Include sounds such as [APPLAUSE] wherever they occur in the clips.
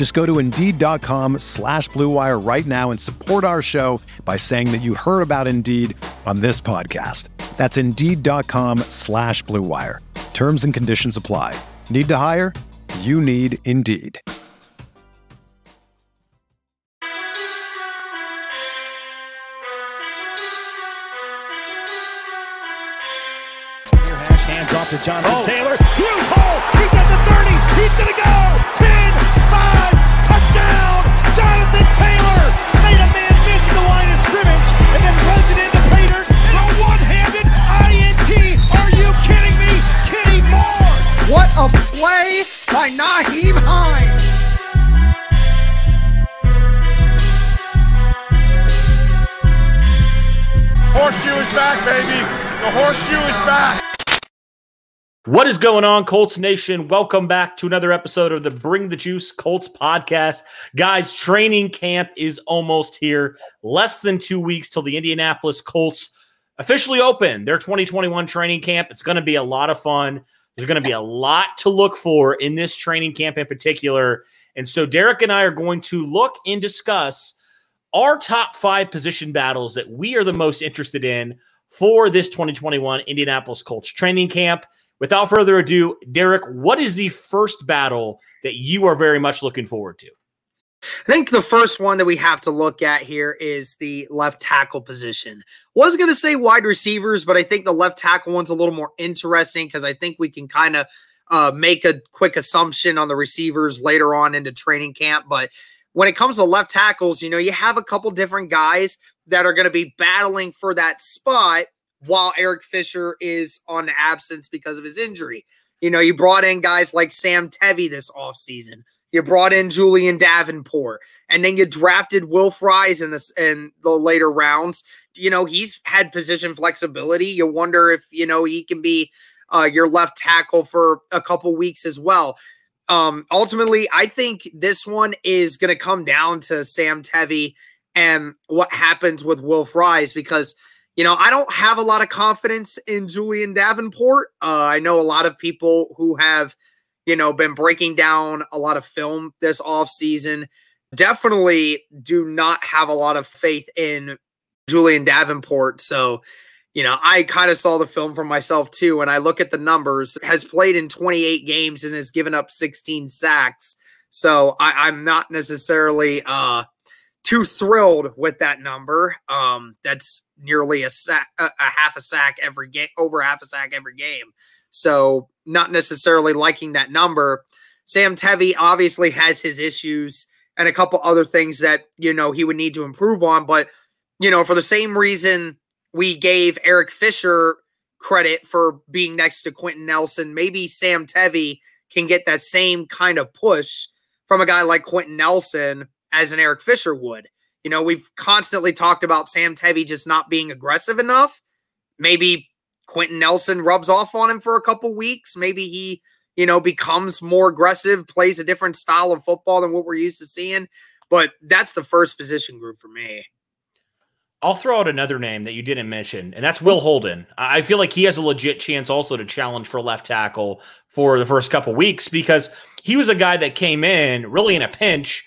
Just go to Indeed.com slash BlueWire right now and support our show by saying that you heard about Indeed on this podcast. That's Indeed.com slash BlueWire. Terms and conditions apply. Need to hire? You need Indeed. Hand drop to Jonathan oh. Taylor. Huge hole. He's at the 30. He's going to What is going on, Colts Nation? Welcome back to another episode of the Bring the Juice Colts podcast. Guys, training camp is almost here. Less than two weeks till the Indianapolis Colts officially open their 2021 training camp. It's going to be a lot of fun. There's going to be a lot to look for in this training camp in particular. And so, Derek and I are going to look and discuss our top five position battles that we are the most interested in for this 2021 Indianapolis Colts training camp. Without further ado, Derek, what is the first battle that you are very much looking forward to? I think the first one that we have to look at here is the left tackle position. Was going to say wide receivers, but I think the left tackle one's a little more interesting because I think we can kind of uh, make a quick assumption on the receivers later on into training camp. But when it comes to left tackles, you know, you have a couple different guys that are going to be battling for that spot while Eric Fisher is on absence because of his injury. You know, you brought in guys like Sam Tevi this offseason. You brought in Julian Davenport, and then you drafted Will Fries in this in the later rounds. You know, he's had position flexibility. You wonder if you know he can be uh, your left tackle for a couple weeks as well. Um, ultimately, I think this one is going to come down to Sam Tevi and what happens with Will Fries because you know I don't have a lot of confidence in Julian Davenport. Uh, I know a lot of people who have you know been breaking down a lot of film this off season. Definitely do not have a lot of faith in Julian Davenport. So you know, I kind of saw the film for myself too. And I look at the numbers, has played in 28 games and has given up 16 sacks. So I, am not necessarily uh, too thrilled with that number. Um, that's nearly a sack, a, a half a sack every game, over half a sack every game. So not necessarily liking that number. Sam Tevi obviously has his issues and a couple other things that you know he would need to improve on, but you know for the same reason we gave Eric Fisher credit for being next to Quenton Nelson. Maybe Sam Tevi can get that same kind of push from a guy like Quenton Nelson as an Eric Fisher would. You know, we've constantly talked about Sam Tevi just not being aggressive enough. Maybe Quenton Nelson rubs off on him for a couple weeks. Maybe he, you know, becomes more aggressive, plays a different style of football than what we're used to seeing. But that's the first position group for me. I'll throw out another name that you didn't mention, and that's Will Holden. I feel like he has a legit chance also to challenge for left tackle for the first couple weeks because he was a guy that came in really in a pinch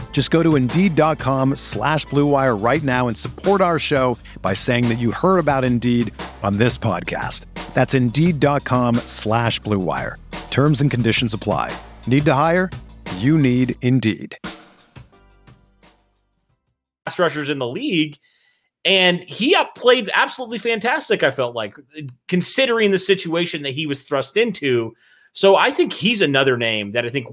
Just go to Indeed.com slash BlueWire right now and support our show by saying that you heard about Indeed on this podcast. That's Indeed.com slash BlueWire. Terms and conditions apply. Need to hire? You need Indeed. Pass rushers in the league. And he played absolutely fantastic, I felt like, considering the situation that he was thrust into. So I think he's another name that I think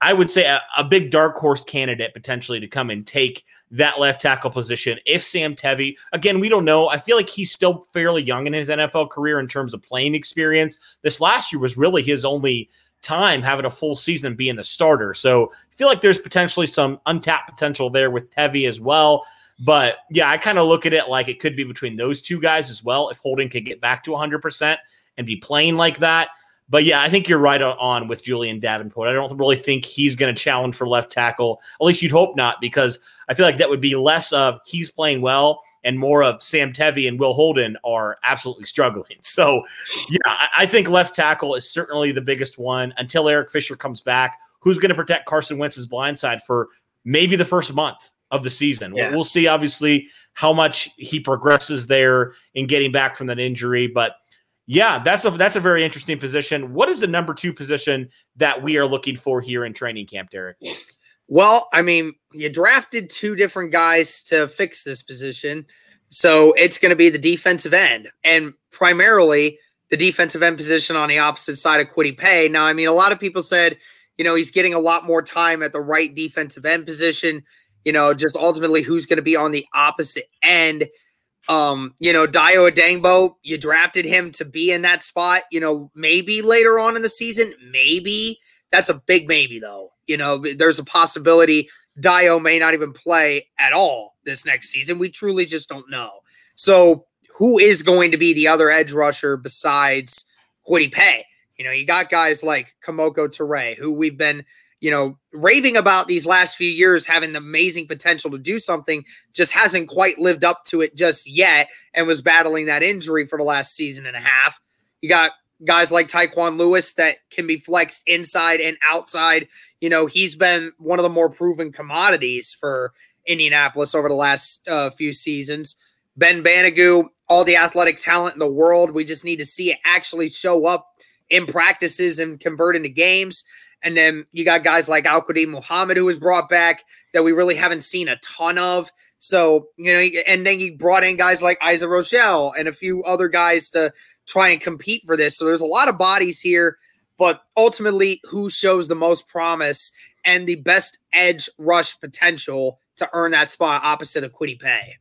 I would say a, a, big dark horse candidate potentially to come and take that left tackle position. If Sam Tevi, again, we don't know. I feel like he's still fairly young in his NFL career in terms of playing experience. This last year was really his only time having a full season and being the starter. So I feel like there's potentially some untapped potential there with Tevi as well. But yeah, I kind of look at it like it could be between those two guys as well. If Holden could get back to 100% and be playing like that, but yeah, I think you're right on with Julian Davenport. I don't really think he's going to challenge for left tackle. At least you'd hope not, because I feel like that would be less of he's playing well and more of Sam Tevi and Will Holden are absolutely struggling. [LAUGHS] So yeah, I think left tackle is certainly the biggest one until Eric Fisher comes back. Who's going to protect Carson Wentz's blind side for maybe the first month of the season? Yeah. We'll see, obviously, how much he progresses there in getting back from that injury, but yeah, that's a that's a very interesting position. What is the number two position that we are looking for here in training camp, Derek? Well, I mean, you drafted two different guys to fix this position. So it's going to be the defensive end and primarily the defensive end position on the opposite side of Kwity Paye. Now, I mean, a lot of people said, you know, he's getting a lot more time at the right defensive end position. You know, just ultimately who's going to be on the opposite end. Um, you know, Dayo Odeyingbo, you drafted him to be in that spot. You know, maybe later on in the season, maybe that's a big maybe though. You know, there's a possibility Dayo may not even play at all this next season. We truly just don't know. So, who is going to be the other edge rusher besides Kwity Paye? You know, you got guys like Kemoko Turay, who we've been you know, raving about these last few years having the amazing potential to do something, just hasn't quite lived up to it just yet and was battling that injury for the last season and a half. You got guys like Tyquan Lewis that can be flexed inside and outside. You know, he's been one of the more proven commodities for Indianapolis over the last uh, few seasons. Ben Banogu, all the athletic talent in the world. We just need to see it actually show up in practices and convert into games. And then you got guys like Al Quadin Muhammad, who was brought back that we really haven't seen a ton of. So, you know, and then you brought in guys like Isaac Rochell and a few other guys to try and compete for this. So there's a lot of bodies here, but ultimately, who shows the most promise and the best edge rush potential to earn that spot opposite of Kwity Paye?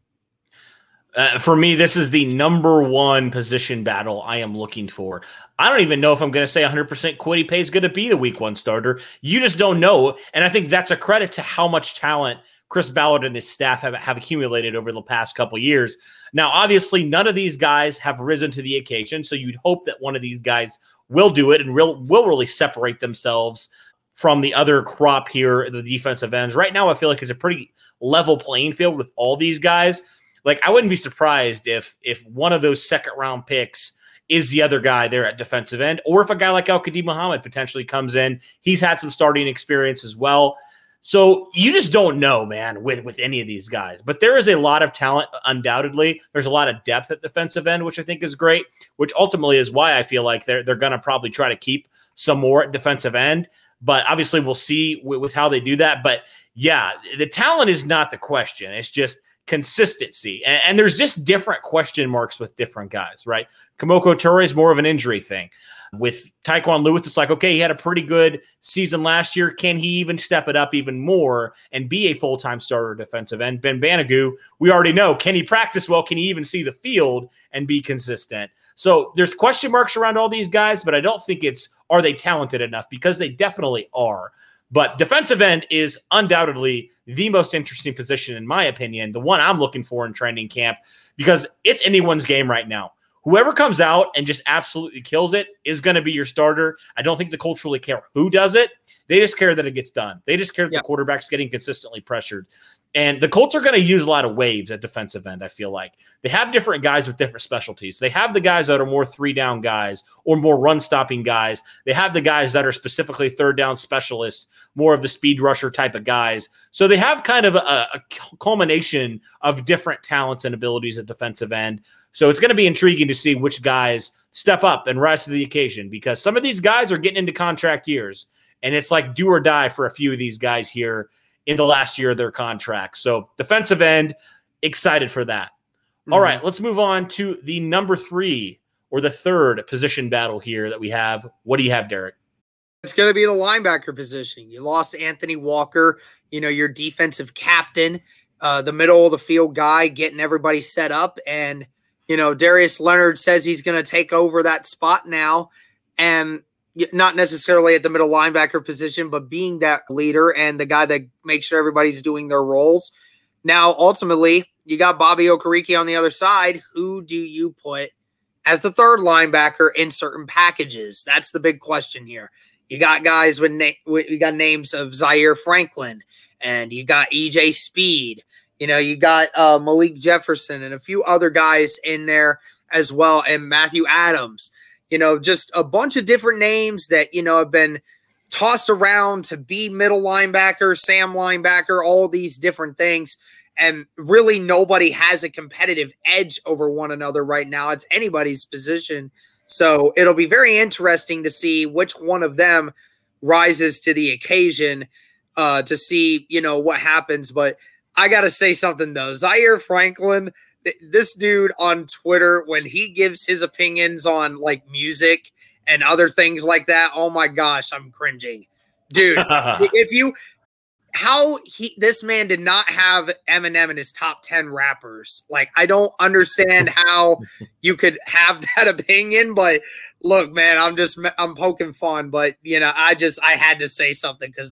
Uh, for me, this is the number one position battle I am looking for. I don't even know if I'm going to say 100% Kwity Paye is going to be the week one starter. You just don't know. And I think that's a credit to how much talent Chris Ballard and his staff have, have accumulated over the past couple years. Now, obviously, none of these guys have risen to the occasion. So you'd hope that one of these guys will do it and real, will really separate themselves from the other crop here, the defensive ends. Right now, I feel like it's a pretty level playing field with all these guys. Like, I wouldn't be surprised if if one of those second round picks – is the other guy there at defensive end, or if a guy like Al Quadin Muhammad potentially comes in. He's had some starting experience as well. So you just don't know, man, with with any of these guys. But there is a lot of talent, undoubtedly. There's a lot of depth at defensive end, which I think is great. Which ultimately is why I feel like they're they're to probably try to keep some more at defensive end. But obviously, we'll see with how they do that. But yeah, the talent is not the question. It's just consistency. And, and, there's just different question marks with different guys, right? Kemoko Turay is more of an injury thing. With Tyquan Lewis, it's like, okay, he had a pretty good season last year. Can he even step it up even more and be a full time starter defensive end? Ben Banogu, we already know. Can he practice well? Can he even see the field and be consistent? So there's question marks around all these guys, but I don't think it's are they talented enough because they definitely are. But defensive end is undoubtedly the most interesting position, in my opinion, the one I'm looking for in training camp because it's anyone's game right now. Whoever comes out and just absolutely kills it is going to be your starter. I don't think the Colts really care who does it. They just care that it gets done. They just care that yep. the quarterback's getting consistently pressured. And the Colts are going to use a lot of waves at defensive end, I feel like. They have different guys with different specialties. They have the guys that are more three down guys or more run stopping guys. They have the guys that are specifically third down specialists, more of the speed rusher type of guys. So they have kind of a, a culmination of different talents and abilities at defensive end. So it's going to be intriguing to see which guys step up and rise to the occasion because some of these guys are getting into contract years. And it's like do or die for a few of these guys here in the last year of their contract. So defensive end, excited for that. Mm-hmm. All right, let's move on to the number three or the third position battle here that we have. What do you have, Derek? It's going to be the linebacker position. You lost Anthony Walker, you know, your defensive captain, uh, the middle of the field guy, getting everybody set up. And, you know, Darius Leonard says he's going to take over that spot now. And not necessarily at the middle linebacker position, but being that leader and the guy that makes sure everybody's doing their roles. Now, ultimately, you got Bobby Okereke on the other side. Who do you put as the third linebacker in certain packages? That's the big question here. You got guys with, na- you got names of Zaire Franklin and you got EJ Speed. You know, you got uh, Malik Jefferson and a few other guys in there as well, and Matthew Adams you know, just a bunch of different names that, you know, have been tossed around to be middle linebacker, Sam linebacker, all these different things. And really, nobody has a competitive edge over one another right now. It's anybody's position. So it'll be very interesting to see which one of them rises to the occasion uh, to see, you know, what happens. But I got to say something, though. Zaire Franklin this dude on Twitter when he gives his opinions on like music and other things like that. Oh my gosh, I'm cringing, dude. [LAUGHS] if you how he this man did not have Eminem in his top 10 rappers. Like I don't understand [LAUGHS] how you could have [LAUGHS] that opinion, but look, man, I'm just I'm poking fun, but you know, I just I had to say something cuz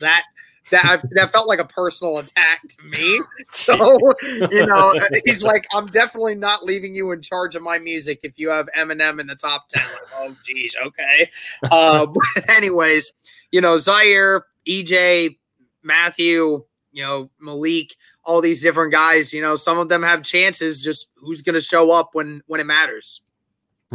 That that I, that felt like a personal attack to me. [LAUGHS] So you know, he's like, I'm definitely not leaving you in charge of my music if you have Eminem in the top ten. Like, oh, geez, okay. Uh, [LAUGHS] but anyways, you know, Zaire, EJ, Matthew, you know, Malik, all these different guys. You know, some of them have chances. Just who's going to show up when when it matters.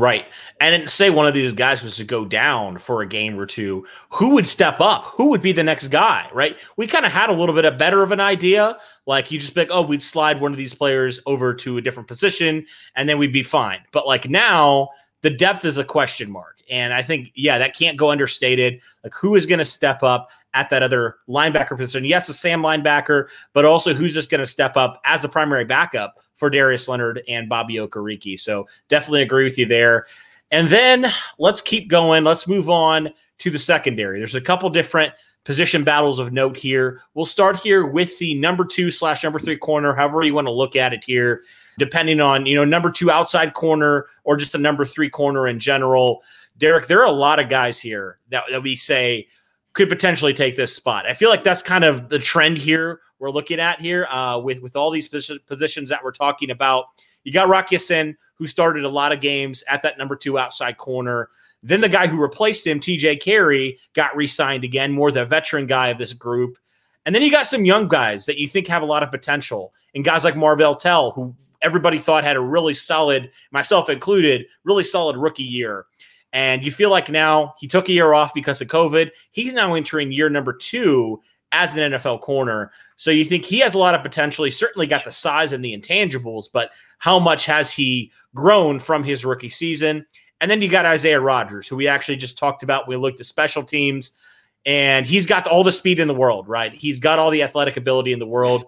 Right. And say one of these guys was to go down for a game or two, who would step up? Who would be the next guy? Right. We kind of had a little bit of better of an idea. Like you just like, oh, we'd slide one of these players over to a different position and then we'd be fine. But like now, the depth is a question mark. And I think, yeah, that can't go understated. Like who is going to step up at that other linebacker position? Yes, a Sam linebacker, but also who's just going to step up as a primary backup for Darius Leonard and Bobby Okereke. So definitely agree with you there. And then let's keep going. Let's move on to the secondary. There's a couple different position battles of note here. We'll start here with the number two slash number three corner, however you want to look at it here, depending on, you know, number two outside corner or just a number three corner in general. Derek, there are a lot of guys here that, that we say could potentially take this spot. I feel like that's kind of the trend here we're looking at here uh, with with all these positions that we're talking about. You got Rock Ya-Sin, who started a lot of games at that number two outside corner. Then the guy who replaced him, TJ Carrie, got re-signed again, more the veteran guy of this group. And then you got some young guys that you think have a lot of potential, and guys like Marvell Tell, who everybody thought had a really solid, myself included, really solid rookie year. And you feel like now he took a year off because of COVID. He's now entering year number two as an NFL corner. So you think he has a lot of potential. He certainly got the size and the intangibles, but how much has he grown from his rookie season? And then you got Isaiah Rodgers, who we actually just talked about. We looked at special teams, and he's got all the speed in the world, right? He's got all the athletic ability in the world.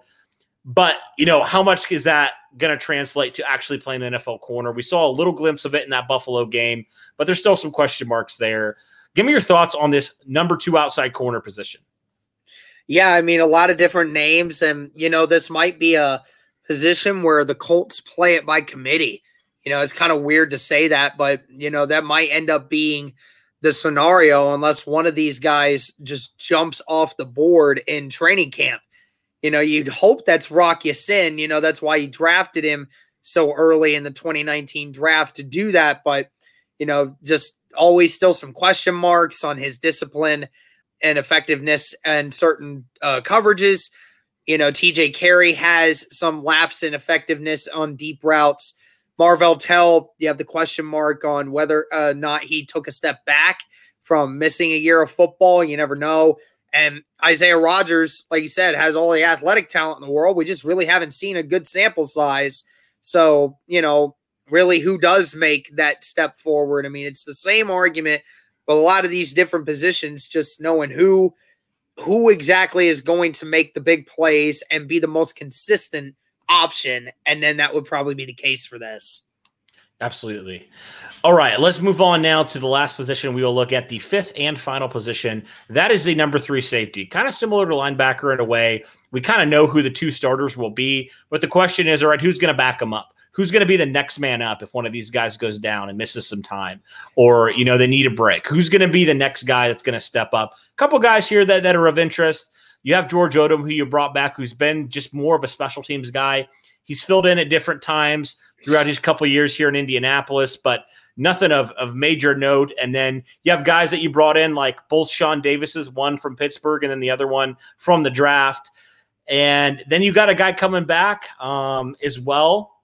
But, you know, how much is that going to translate to actually playing an NFL corner? We saw a little glimpse of it in that Buffalo game, but there's still some question marks there. Give me your thoughts on this number two outside corner position. Yeah, I mean, a lot of different names. And, you know, this might be a position where the Colts play it by committee. You know, it's kind of weird to say that, but, you know, that might end up being the scenario unless one of these guys just jumps off the board in training camp. You know, you'd hope that's Rock Ya-Sin. You know, that's why you drafted him so early in the 2019 draft to do that. But, you know, just always still some question marks on his discipline and effectiveness and certain uh, coverages. You know, TJ Carrie has some lapse in effectiveness on deep routes. Marvell Tell, you have the question mark on whether or uh, not he took a step back from missing a year of football. You never know. And Isaiah Rodgers, like you said, has all the athletic talent in the world. We just really haven't seen a good sample size. So, you know, really, who does make that step forward? I mean, it's the same argument, but a lot of these different positions, just knowing who who exactly is going to make the big plays and be the most consistent option. And then that would probably be the case for this. Absolutely. All right, let's move on now to the last position. We will look at the fifth and final position. That is the number three safety, kind of similar to linebacker in a way. We kind of know who the two starters will be, but the question is, all right, who's going to back them up? who's going to be the next man up if one of these guys goes down and misses some time or you know they need a break who's going to be the next guy that's going to step up a couple guys here that, that are of interest you have george odum who you brought back who's been just more of a special teams guy he's filled in at different times throughout his couple years here in indianapolis but nothing of, of major note and then you have guys that you brought in like both sean davis's one from pittsburgh and then the other one from the draft and then you got a guy coming back um, as well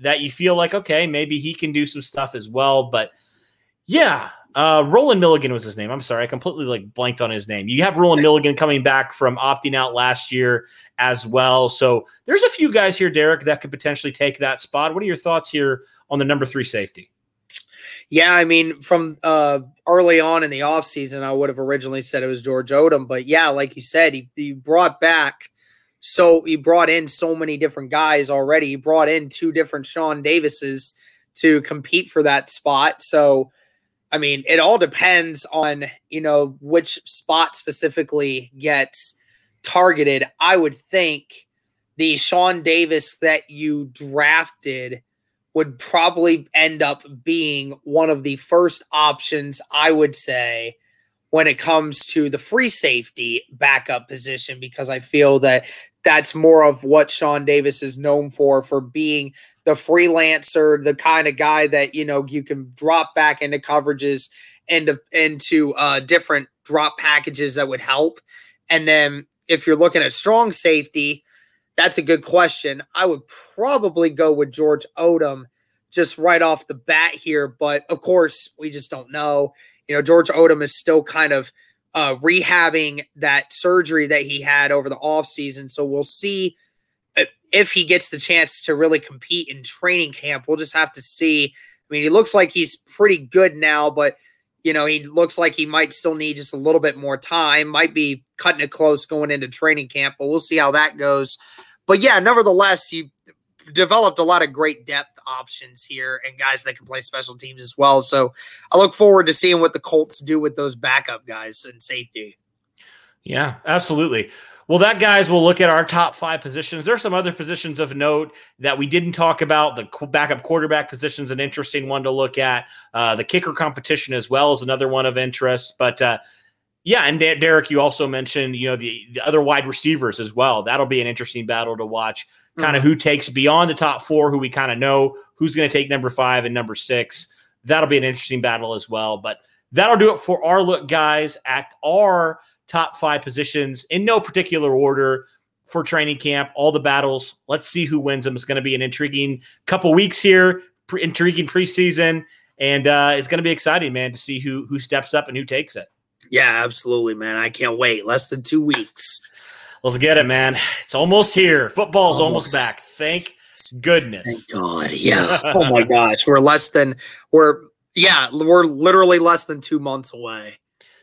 that you feel like, okay, maybe he can do some stuff as well. But yeah, uh, Rolan Milligan was his name. I'm sorry, I completely like blanked on his name. You have Rolan Milligan coming back from opting out last year as well. So there's a few guys here, Derek, that could potentially take that spot. What are your thoughts here on the number three safety? Yeah, I mean, from uh, early on in the offseason, I would have originally said it was George Odum. But yeah, like you said, he, he brought back so he brought in so many different guys already. He brought in two different Sean Davises to compete for that spot. So, I mean, it all depends on, you know, which spot specifically gets targeted. I would think the Sean Davis that you drafted would probably end up being one of the first options, I would say, when it comes to the free safety backup position because I feel that that's more of what Sean Davis is known for for being the freelancer, the kind of guy that you know you can drop back into coverages and into uh, different drop packages that would help. And then if you're looking at strong safety, that's a good question. I would probably go with George Odum just right off the bat here, but of course we just don't know. You know, George Odum is still kind of uh, rehabbing that surgery that he had over the offseason. So we'll see Uh, if he gets the chance to really compete in training camp. We'll just have to see. I mean, he looks like he's pretty good now, but you know, he looks like he might still need just a little bit more time. Might be cutting it close going into training camp, but we'll see how that goes. But yeah, nevertheless, you developed a lot of great depth options here and guys that can play special teams as well. So I look forward to seeing what the Colts do with those backup guys and safety. Yeah, absolutely. Well, that guys, we'll look at our top five positions. There are some other positions of note that we didn't talk about. The backup quarterback position is an interesting one to look at. Uh, the kicker competition as well is another one of interest. But uh, yeah, and Derek, you also mentioned you know the the other wide receivers as well. That'll be an interesting battle to watch kind of mm-hmm. who takes beyond the top four, who we kind of know who's going to take number five and number six. That'll be an interesting battle as well. But that'll do it for our look, guys, at our top five positions in no particular order for training camp. All the battles. Let's see who wins them. It's going to be an intriguing couple weeks here, pre- intriguing preseason. and uh, it's going to be exciting, man, to see who who steps up and who takes it. Yeah, absolutely, man. I can't wait. Less than two weeks. Let's get it, man. It's almost here. Football's almost, almost back. Thank goodness. Thank God. Yeah. oh my gosh. We're less than we're yeah, we're literally less than two months away.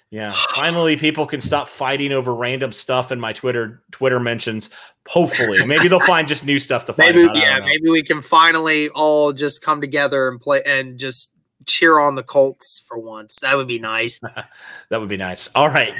Yeah. [SIGHS] Finally, people can stop fighting over random stuff in my Twitter Twitter mentions. Hopefully, maybe they'll find just new stuff to fight. Maybe about. yeah, maybe we can finally all just come together and play and just cheer on the Colts for once. That would be nice. [LAUGHS] that would be nice. All right.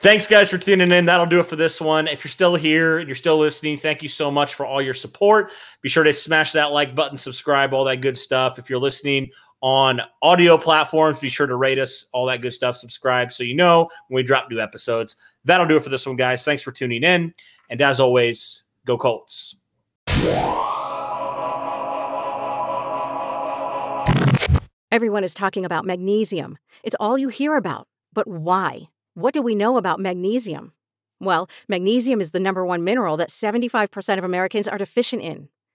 Thanks, guys, for tuning in. That'll do it for this one. If you're still here and you're still listening, thank you so much for all your support. Be sure to smash that like button, subscribe, all that good stuff. If you're listening on audio platforms, be sure to rate us, all that good stuff, subscribe so you know when we drop new episodes. That'll do it for this one, guys. Thanks for tuning in. And as always, go Colts. Everyone is talking about magnesium. It's all you hear about. But why? What do we know about magnesium? Well, magnesium is the number one mineral that 75% of Americans are deficient in.